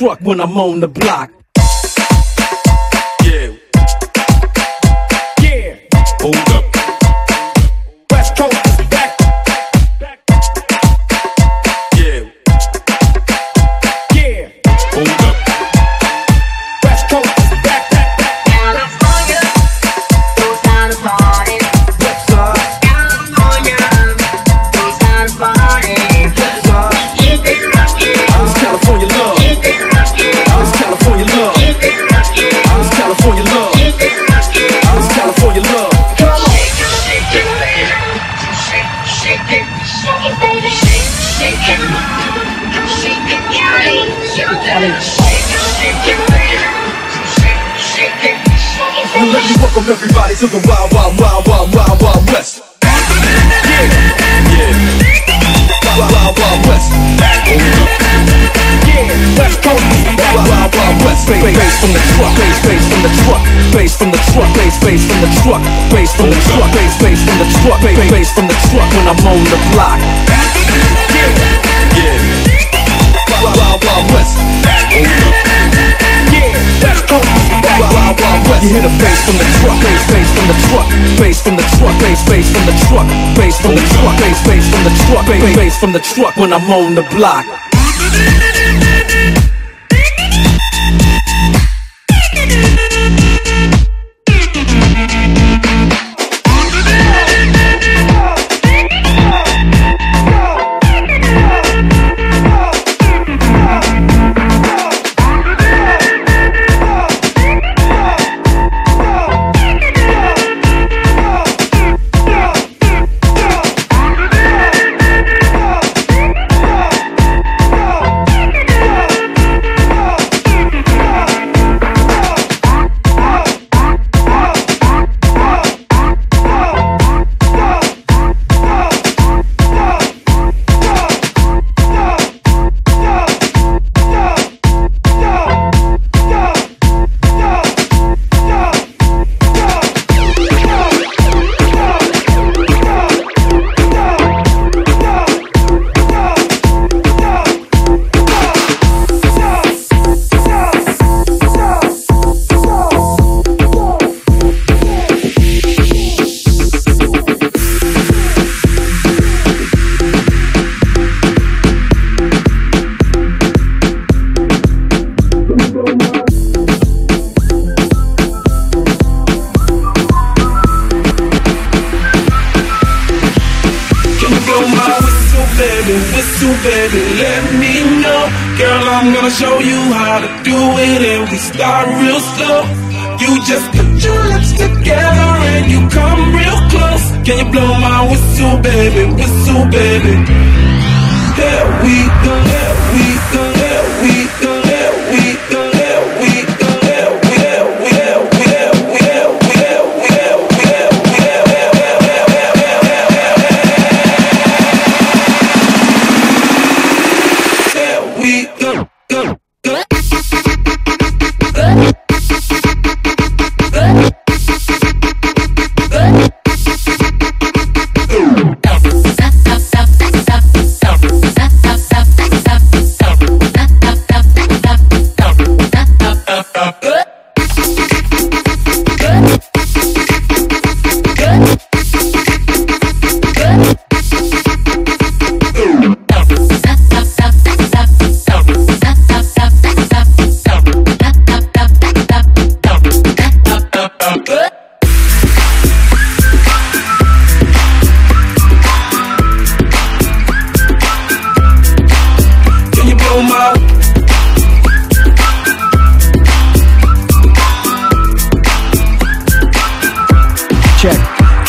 when I'm on the block. from the truck when I'm on the block.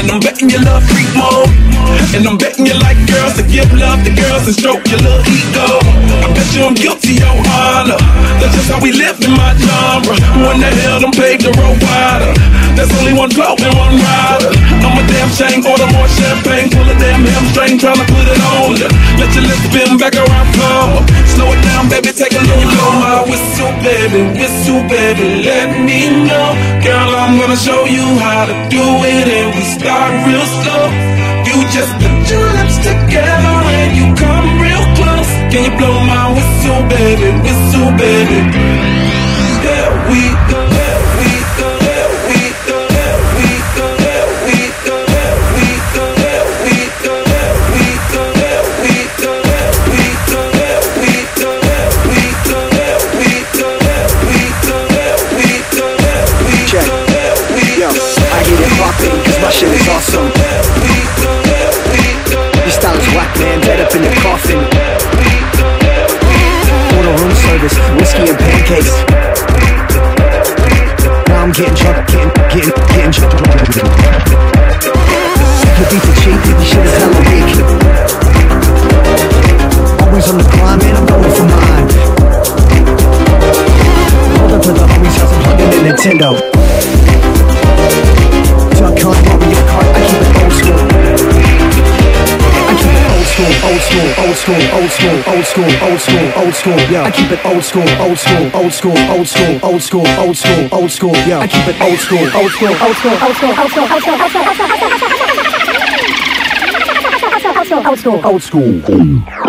and I'm betting you love freak mode, and I'm betting you like girls to give love to girls and stroke your little ego. I bet you I'm guilty, your honor. That's just how we live in my genre. Who in the hell done paved the road wider? There's only one Flo and one Rida. I'm a damn shame, order more champagne, pull a damn hamstring, tryna put it on ya. Let your lips spin back around, come. Slow it down, baby, take a little blow my whistle, baby, whistle, baby, let me know. Girl, I'm gonna show you how to do it, and we start real slow. Just put your lips together and you come real close. Can you blow my whistle, baby, whistle, baby? There we go, we go, we go, we go, we go, we go, we go, we go, we go, we go, we go, we go, we go, we go, we go, we go, we go, cause my shit is awesome. Whack, man, dead up in the coffin. Order room service, whiskey and pancakes. Now I'm getting drunk, getting, getting, getting drunk. The beats are cheap, the shit is hella weak. Always on the grind, man, I'm going for mine. Hold up to the homies house, I'm plugging in Nintendo. Duck Hunt, Mario Kart, I keep it old school, old school, old school, old school, old school, old school, old school, yeah. I keep it old school, old school, old school, old school, old school, old school, old school, yeah. I keep it old school, old school, old school, old school, old school, old school, old school, old school, old school, old school. You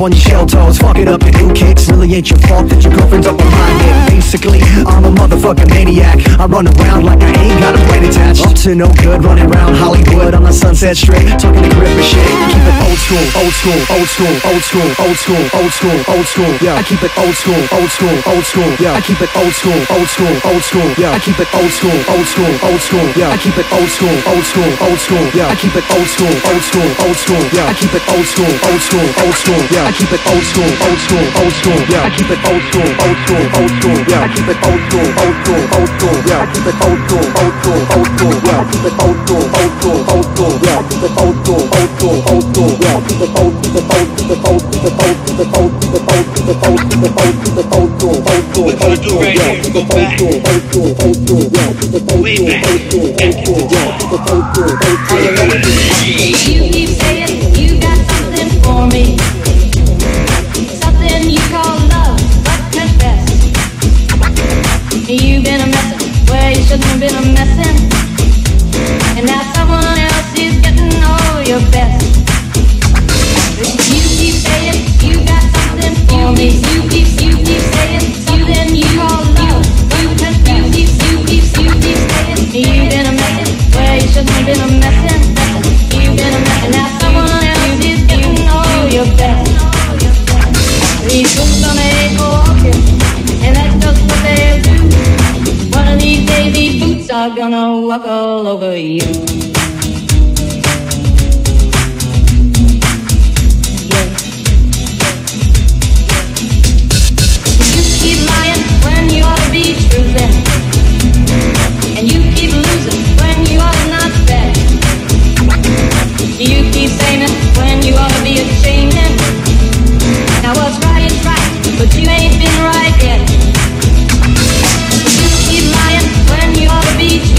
up on your shell toes, fuck it up and new kicks. Really ain't your fault that your girlfriend's up A maniac. I run around like I ain't got a brain attached. Up to no good, running around Hollywood on the Sunset Strip, talking to grip and shit. Keep it old school, old school, old school, old school, old school, old school, old school. Yeah, I keep it old school, old school, old school. Yeah, I keep it old school, old school, old school. Yeah, I keep it old school, old school, old school. Yeah, I keep it old school, old school, old school. Yeah, I keep it old school, old school, old school. Yeah, I keep it old school, old school, old school. Yeah, I keep it old school, old school, old school. Yeah, I keep it old school, old school, old school. Yeah, I keep it old school, old school, old school. Yeah, I keep it old school, old school, old school. Yeah, I keep it old school, old school, old school. Yeah, I keep it old school, old school, old school. Yeah, I keep it old, keep it old, keep it old, keep it old, keep it old, keep it old, keep it old, keep it old, keep it old school, old school, old school. Yeah, keep it old school, old school, old school. Yeah, keep it old school, old school, old school. Yeah, keep it old school, old school, old school. You keep saying you got something for me. Are gonna walk all over you. You keep lying when you ought to be. And you keep losing when you ought to not bet. You keep saying it when you ought to be ashamed. Right right, but you ain't been right yet.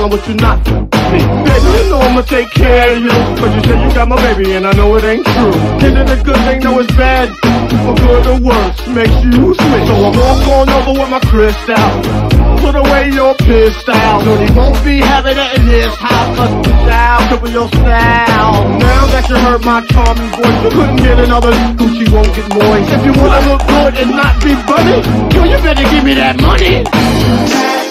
problem with you not me. Baby, you know I'ma take care of you. But you say you got my baby, and I know it ain't true. Is it a good thing? No, it's bad. For good or worse, makes you switch. So I'm walk on over with my crystal. Put away your pistol. So he won't be having it in his house. Cause the your style. Now that you heard my charming voice, you couldn't get another Gucci won't get moist. If you wanna look good and not be funny, yo, you better give me that money.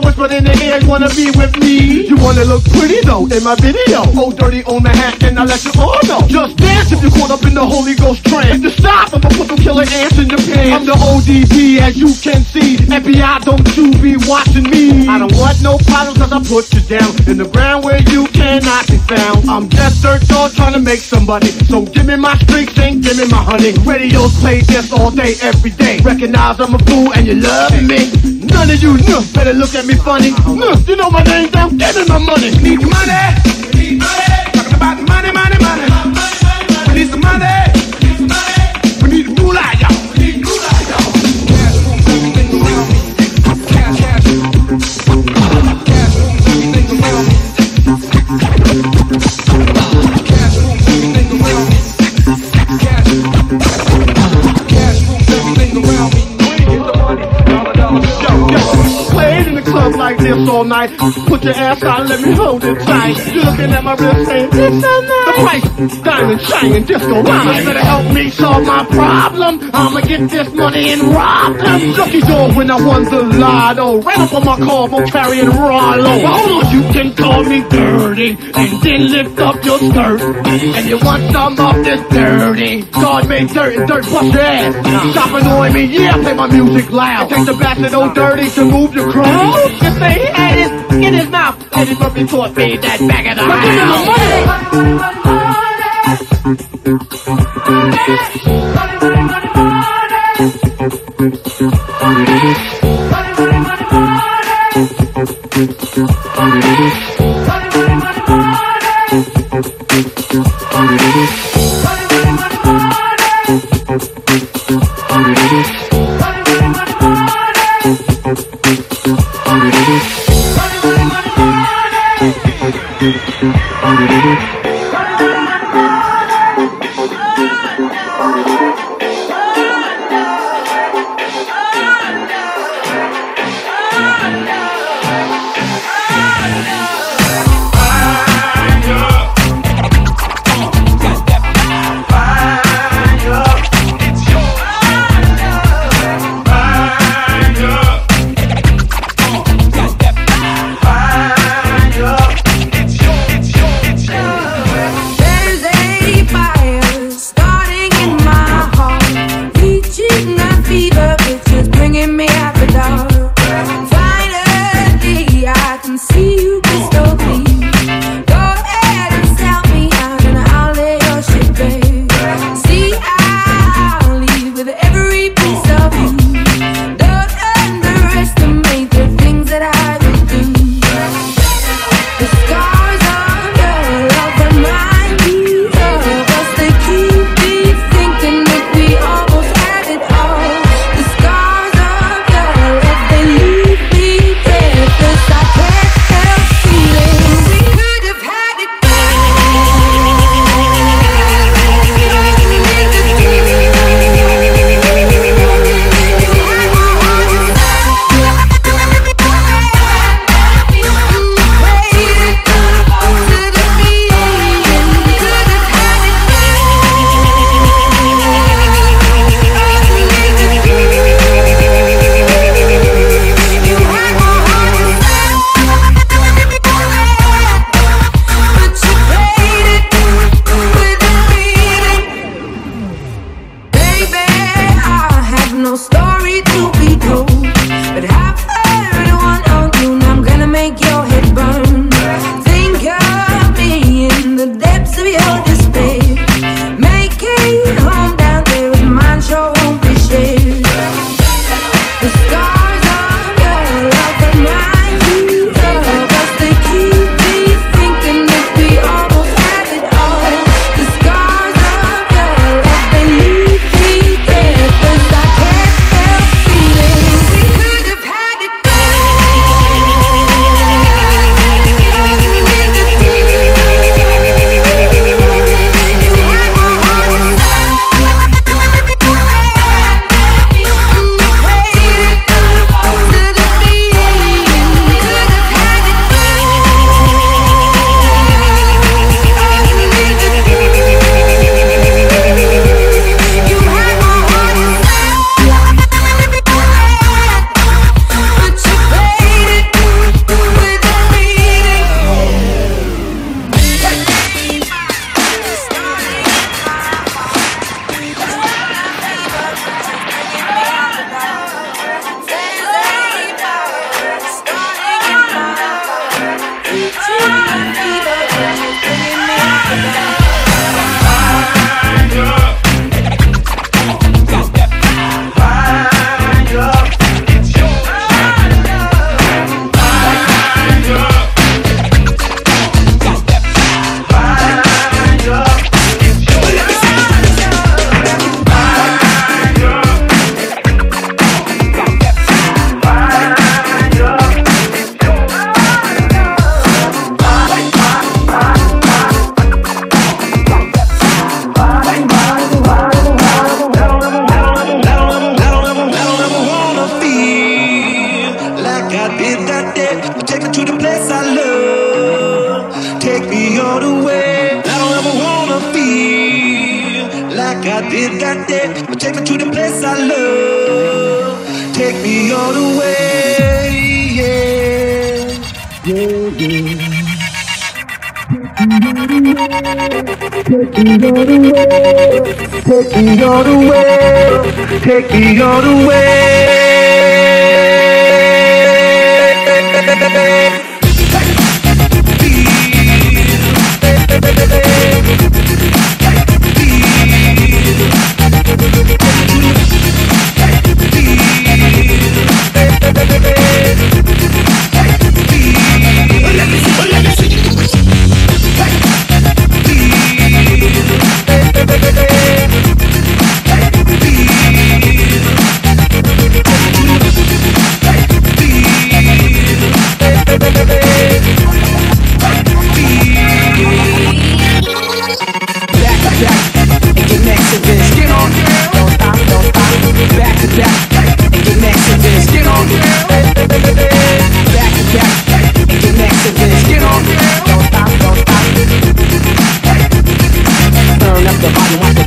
Qual me. I whispered in the ear, you wanna be with me? You wanna look pretty though in my video. Oh, dirty on the hat, and I let you all know. Just dance if you're caught up in the Holy Ghost trance. If you stop, I'ma put them killer ants in your pants. I'm the ODB, as you can see. FBI, don't you be watching me. I don't want no problems, cause I put you down in the ground where you cannot be found. I'm just dirt dog trying to make somebody. So give me my streaks and give me my honey. Radios play this all day, every day. Recognize I'm a fool and you love me. None of you know, better look at me funny. No, you know my name down, give me my money. Need money. Need money. Talking about money, money, money. We need some money. This all night. Put your ass out let me hold it tight. You're looking at my wrist saying, this so nice. The price, diamond shining, disco rhyme. You better help me solve my problem. I'ma get this money and rob them. Lucky dog when I won the lotto. Ran up on my car, for carrying Rollo. Well, hold on, you can call me dirty. And then lift up your skirt. And you want some of this dirty. God made dirt and dirt bust your ass. Stop annoying me, yeah, play my music loud. Take the bastard old dirty to move the crowd. Just say he had his in his mouth. And he put me toward me that back of the house. Money, money, money, money.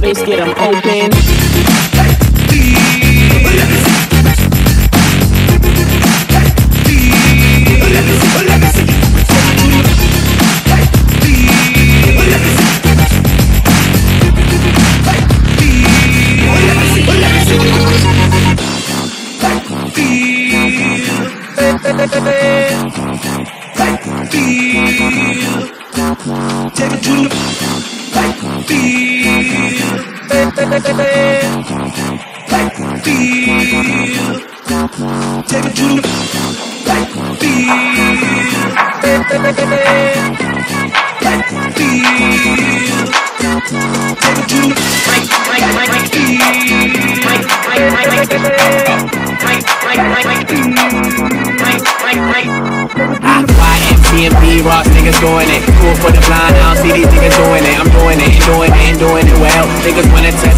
Let's get them open. Take niggas when it's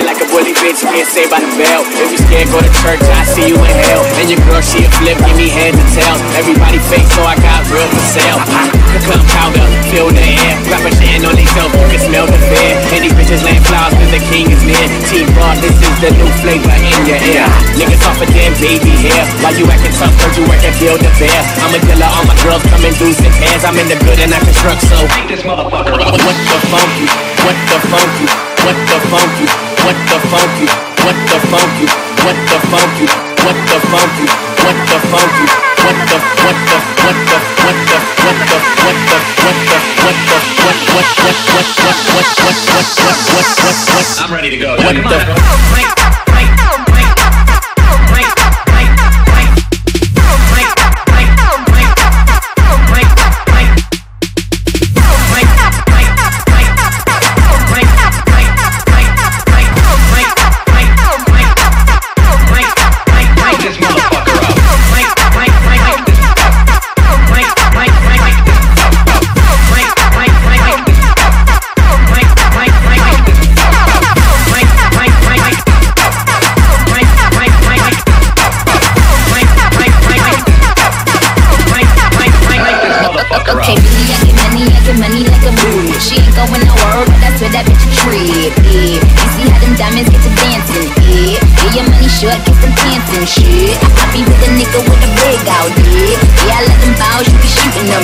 shit like a bully bitch, you can't say by the bell. If you scared, go to church, I see you in hell. And your girl, she a flip, give me head to tail. Everybody fake, so I got real for sale. Come powder, fill the air. Rappers shitting on themselves, you can smell the fear. And these bitches laying flowers, cause the king is near. T-Bar, this is the new flavor in your ear. Niggas off a damn baby hair. Why you acting tough, heard you work at Build a Bear. I'm a dealer, all my girls coming through six hands. I'm in the good and I construct, so. This motherfucker up. What the funky? What the funky? What the funky? What the funky? What the funky? What the funky? What the funky? What the funky? What the what the what the what the what the what the what the what the what what what what what what what what what what what what I'm ready to go. what Come the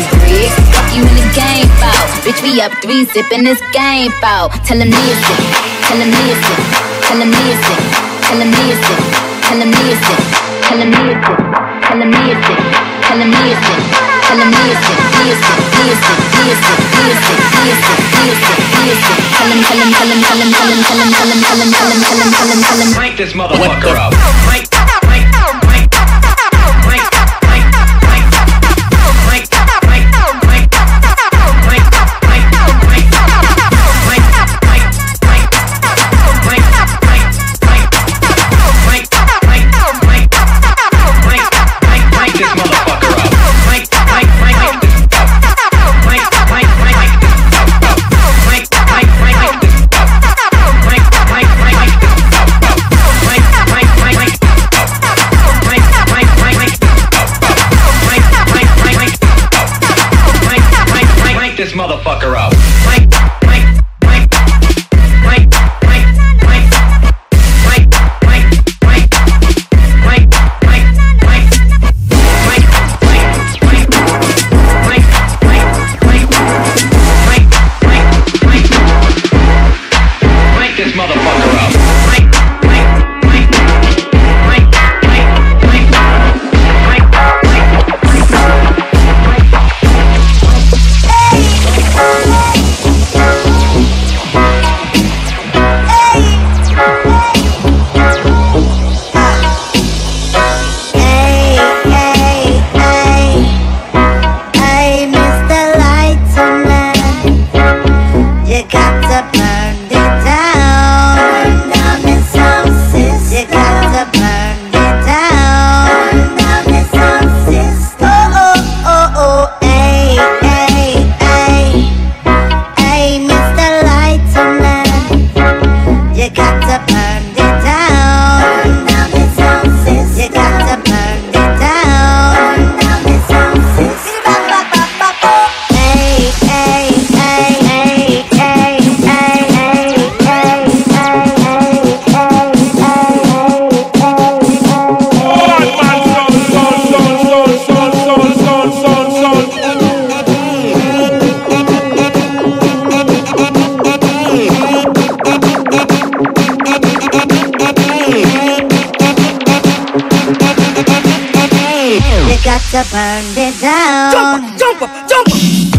shooting them bricks. Fuck you in the game, foul. Bitch, we up three, sipping this game, foul. Tell him listen, tell him listen, tell him listen, tell him listen, tell him listen, tell him listen, tell him listen, tell him listen. Tell him listen, listen, listen, listen, listen, listen, listen, listen. Tell him, tell him, tell him, tell him, tell him, tell him, tell him, tell him, tell him, tell him, tell him, tell him. Crank this motherfucker up. got to burn it down. Jump up, jump up, jump up.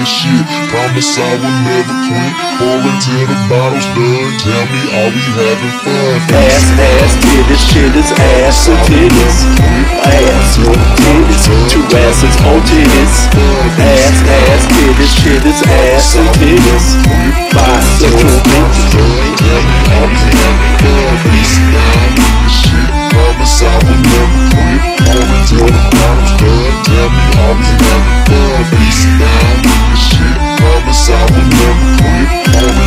Your shit. Promise I will never quit. Pouring till the bottle's done. Tell me, are we having fun? Ass, ass, titties, titties, ass and titties. Ass titties, two asses on titties. Ass, ass, titties, titties, ass and titties. Bisexual? Promise I will never quit. Pouring till the bottle's done. Tell me, are we having fun? Face down in your shit. Promise I will never quit.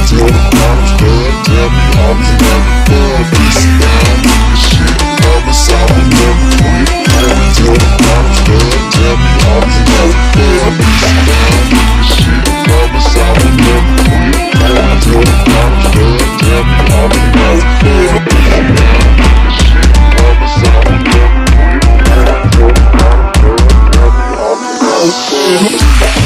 Till the bottle's done. Tell me, are we having fun? Face down in your shit. Promise I will never quit. Till the bottle's done. Tell me, we? Face down in your shit. Promise I will never quit. The bottle's done. Tell me, we? Don't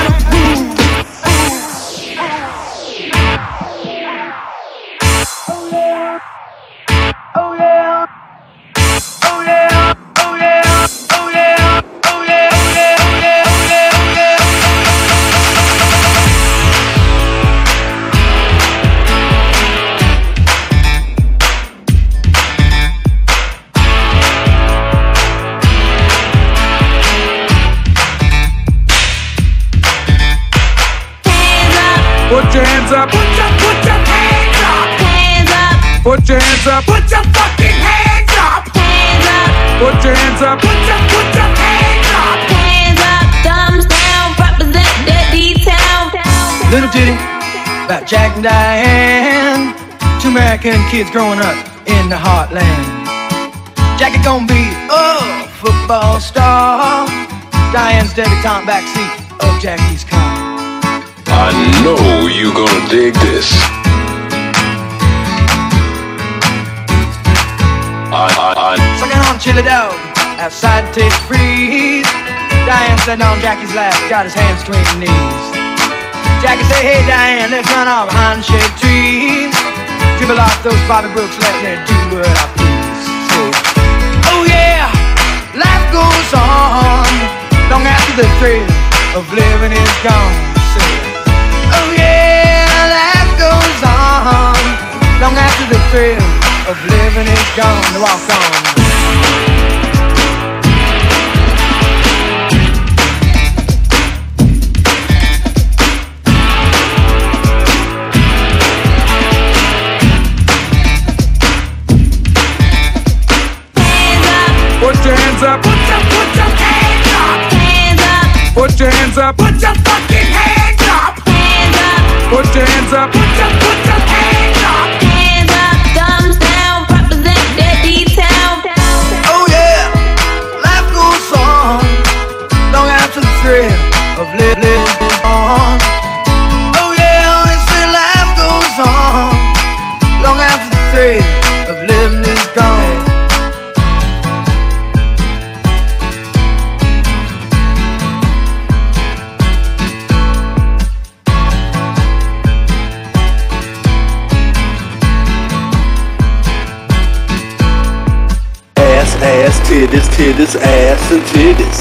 Put hands up. Put your, put your hands up. Hands up. Put your hands up. Put your fucking hands up. Hands up. Put your hands up. Put your, put your hands up. Hands up, thumbs down, represent that D-town. Little ditty about Jack and Diane, two American kids growing up in the heartland. Jackie gonna be a football star. Diane's debutante backseat of oh, Jackie's car. I know you gonna dig this. I, I, I, Sucking on chili dog outside the freeze. Diane sitting on Jackie's lap, got his hands between his knees. Jackie say, Hey Diane, let's run off behind shade trees. Dribble off those Bobby Brooks, let me do what I please. Say, Oh yeah, life goes on long after the thrill of living is gone. Long after the thrill of living is gone. To walk on. Put your hands up. Put your, put your hands up. Hands up. Put your hands up. Put your fucking hands up. Hands up. Put your hands up. Titties, titties, ass and titties.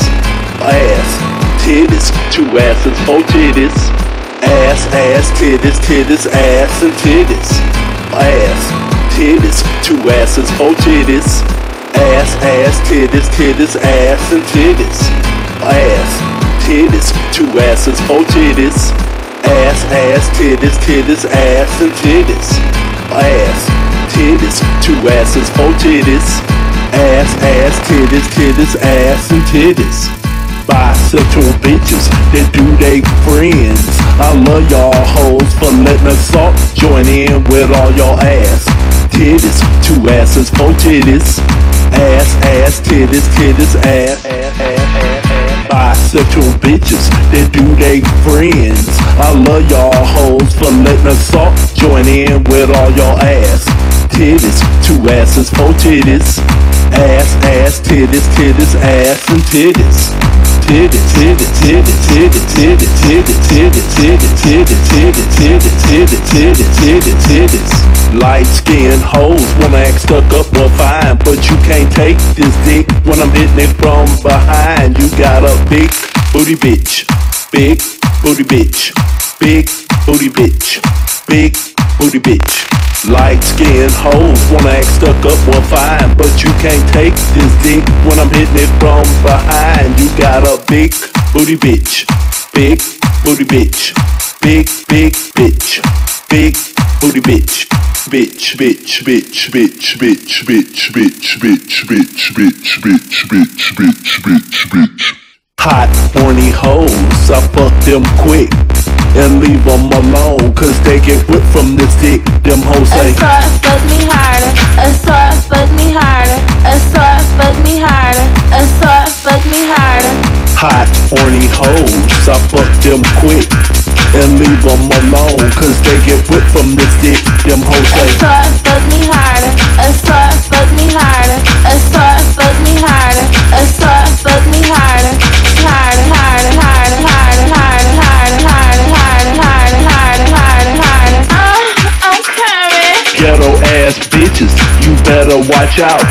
Ass, titties, two asses, four titties. Ass, ass, titties, titties, ass and titties. Ass, titties, two asses, four titties. Ass, ass, titties, titties, ass and titties. Ass, titties, two asses, four titties. Ass, ass, titties, titties, ass and titties. Ass, titties, two asses, four titties. Ass, ass, titties, titties, ass and titties. Bisexual bitches that do they friends. I love y'all hoes for letting us all join in with all y'all ass. Titties, two asses, four titties. Ass, ass, titties, titties, ass, ass, ass, ass, ass. Bisexual bitches that do they friends. I love y'all hoes for letting us all join in with all y'all ass. Titties, two asses, four titties. Ass, ass, titties, titties, ass and titties. Titties, titties, titties, titties, titties, titties, titties, titties, titties, titties, titties, titties, titties, titties. Light skinned hoes wanna act stuck up or fine, but you can't take this dick when I'm hitting it from behind. You got a big booty bitch, big booty bitch, big booty bitch, big booty bitch. Light skinned hoes wanna act stuck up or fine, but you can't take this dick when I'm hitting it from behind. You got a big booty bitch, big booty bitch, big big bitch, big booty bitch. Bitch, bitch, bitch, bitch, bitch, bitch, bitch, bitch, bitch, bitch, bitch, bitch, bitch, bitch, bitch. Hot, horny hoes, I fuck them quick and leave them alone, cause they get whipped from this dick. Them hoes say, Assault, fuck me harder. Assault, fuck me harder. Assault, fuck me harder. Assault, fuck me harder. hot, horny hoes, I fuck them quick and leave them alone, cause they get whipped from this dick. Them hoes say, Assault, fuck me harder. Assault, fuck me harder. Assault, fuck me harder. Assault, fuck me harder. Harder, harder, harder, harder, harder, ass bitches, you better watch out.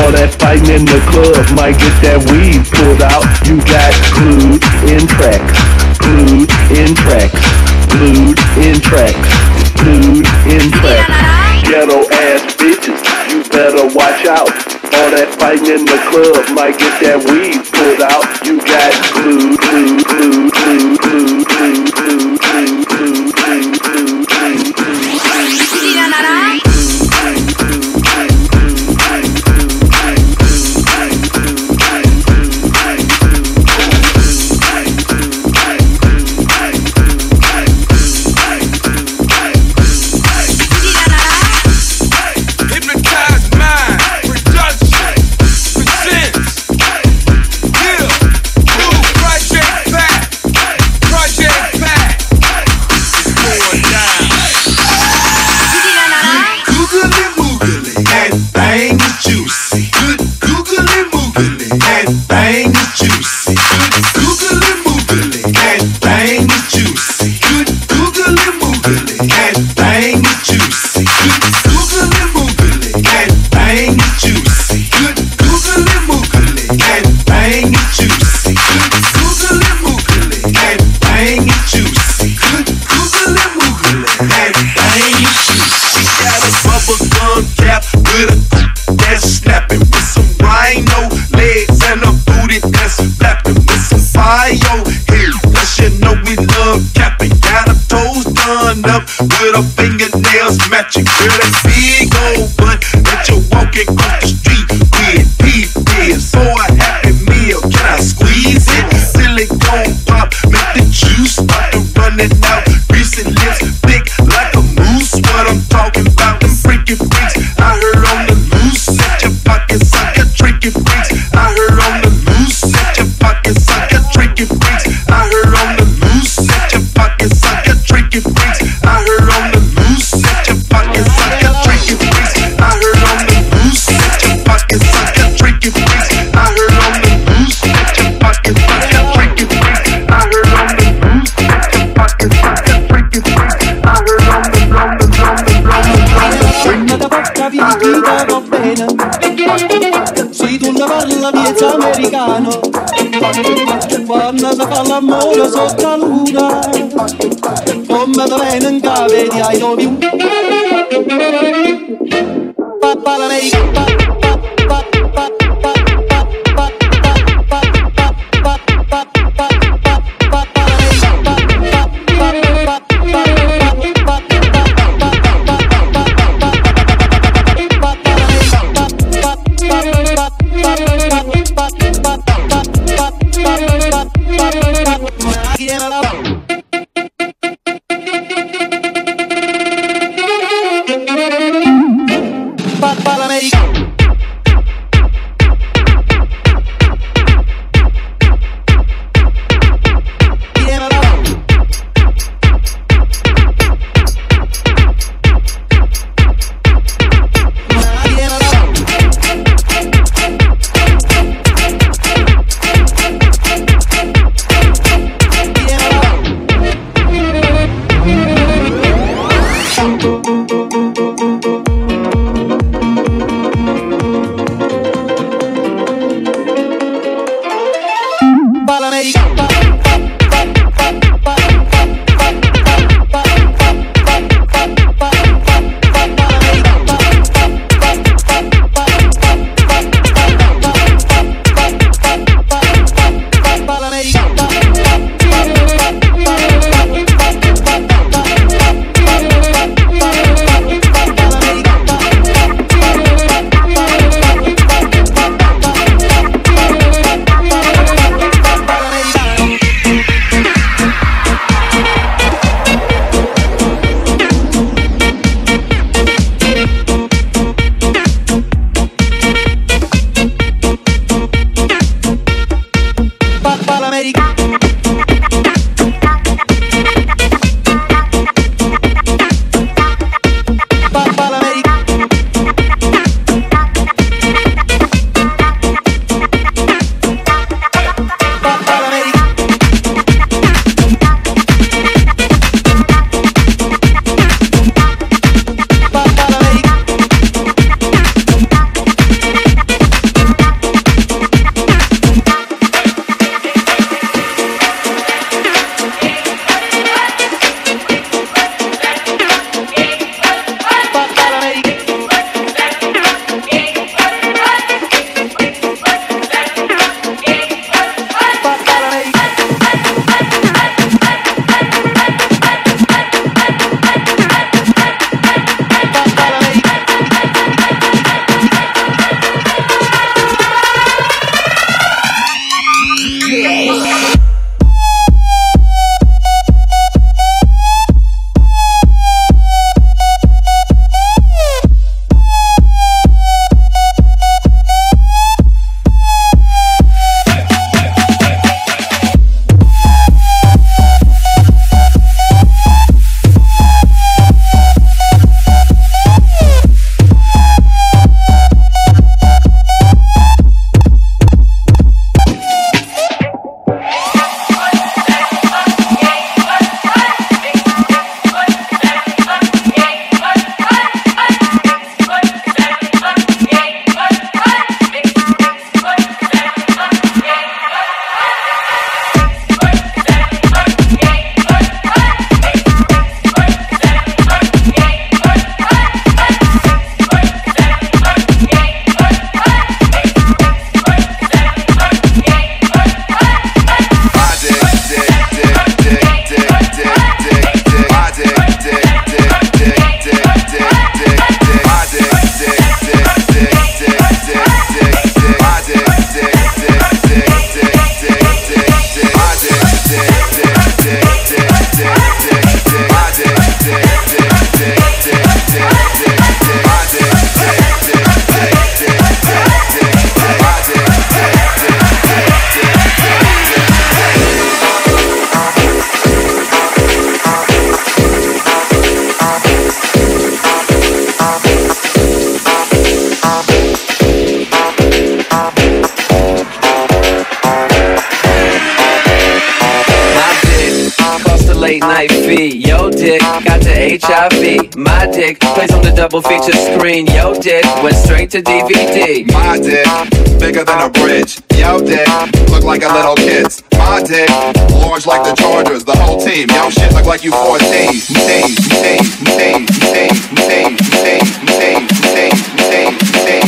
All that fighting in the club might get that weed pulled out. You got glued in tracks, glued in tracks, glued in tracks, glued in tracks. Ghetto ass bitches, you better watch out. All that fighting in the club might get that weed pulled out. You got glued, glued, glued, glued, glued, up with a fake amore sotto luna come da bene in cave di I Papa la make, to DVD. My dick, bigger than a bridge. Yo, dick, look like a little kid's. My dick, large like the Chargers, the whole team. Yo, shit look like you 14. Team, team, team, team, team, team, team, team, team, team, team, team,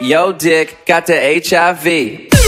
Yo, dick got the HIV.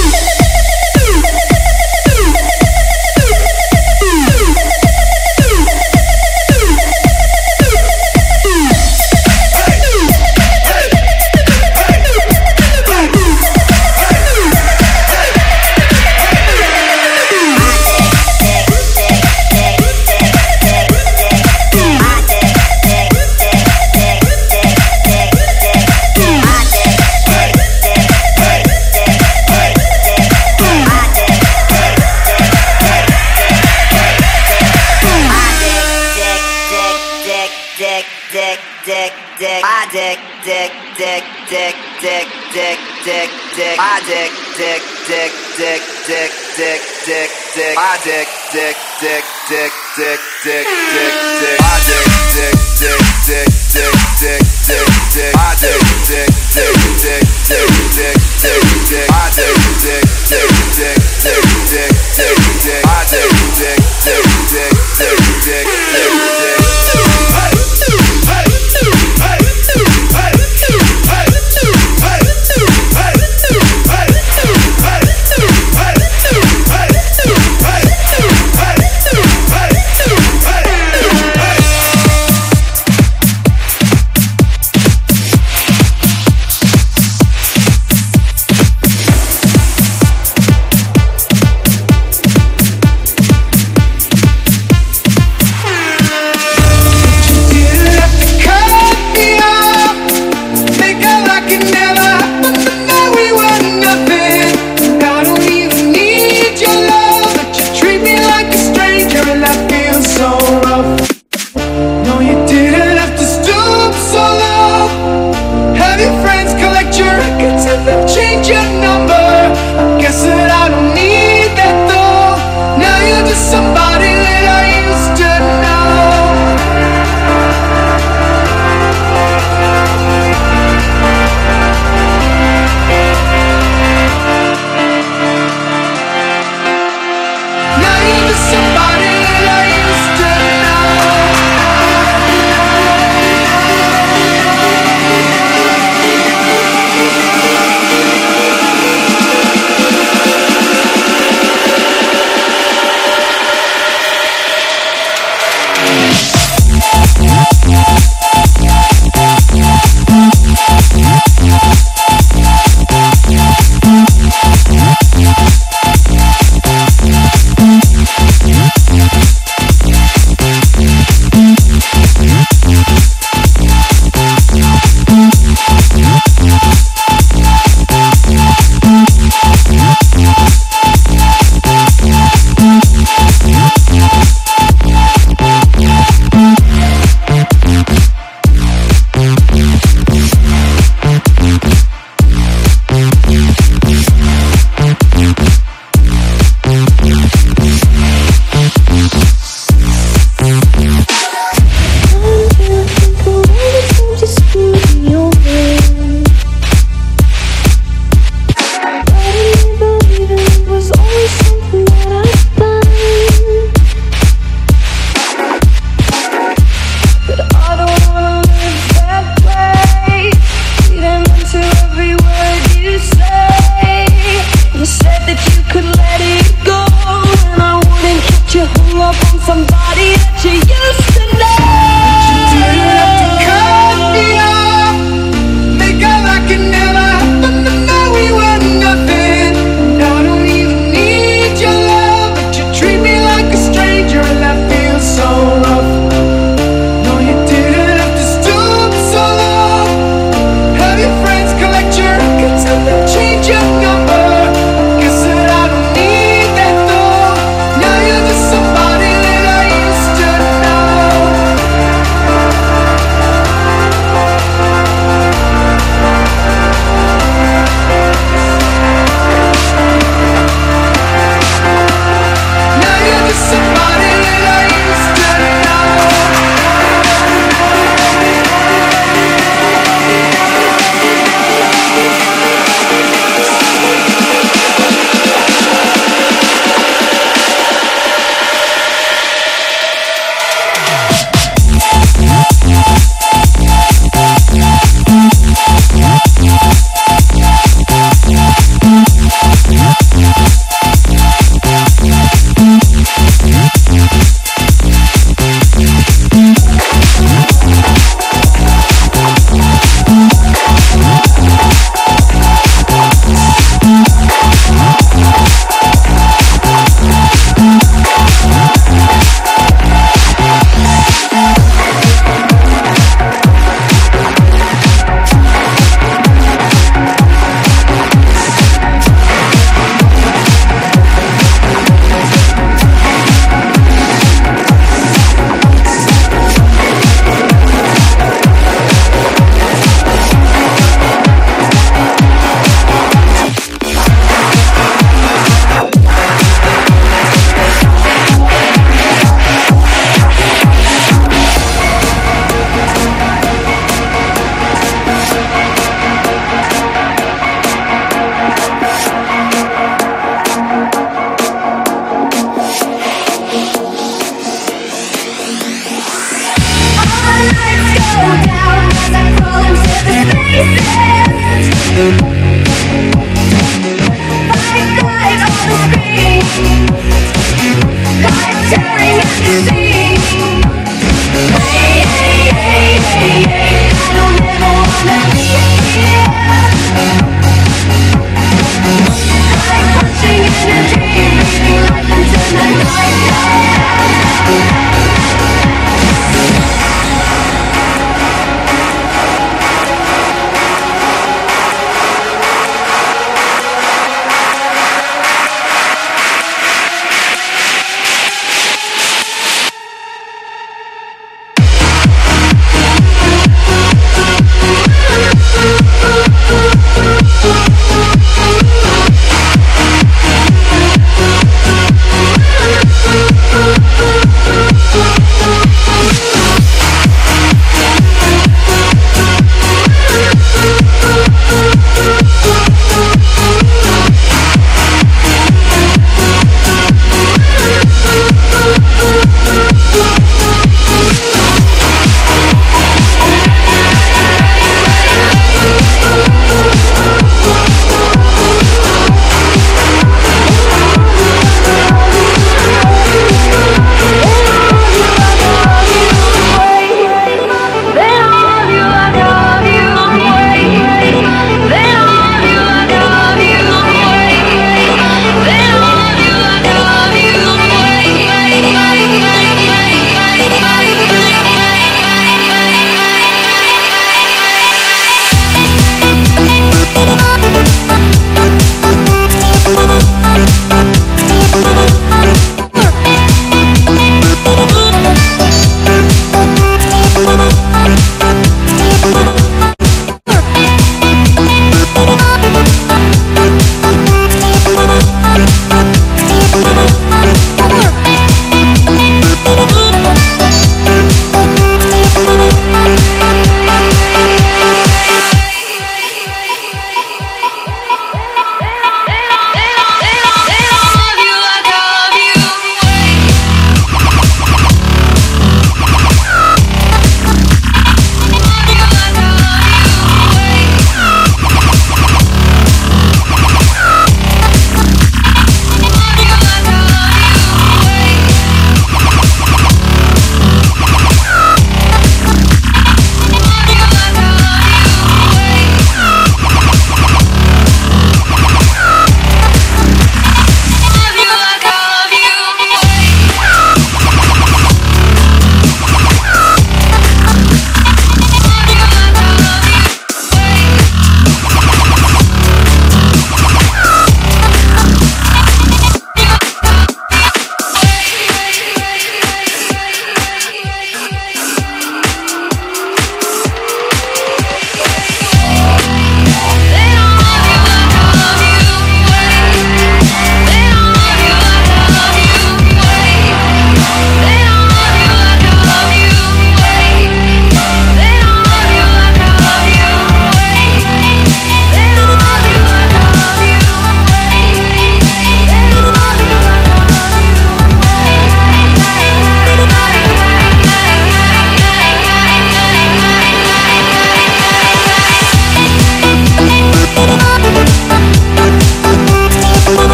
Dick, dick, dick, dick, dick, dick,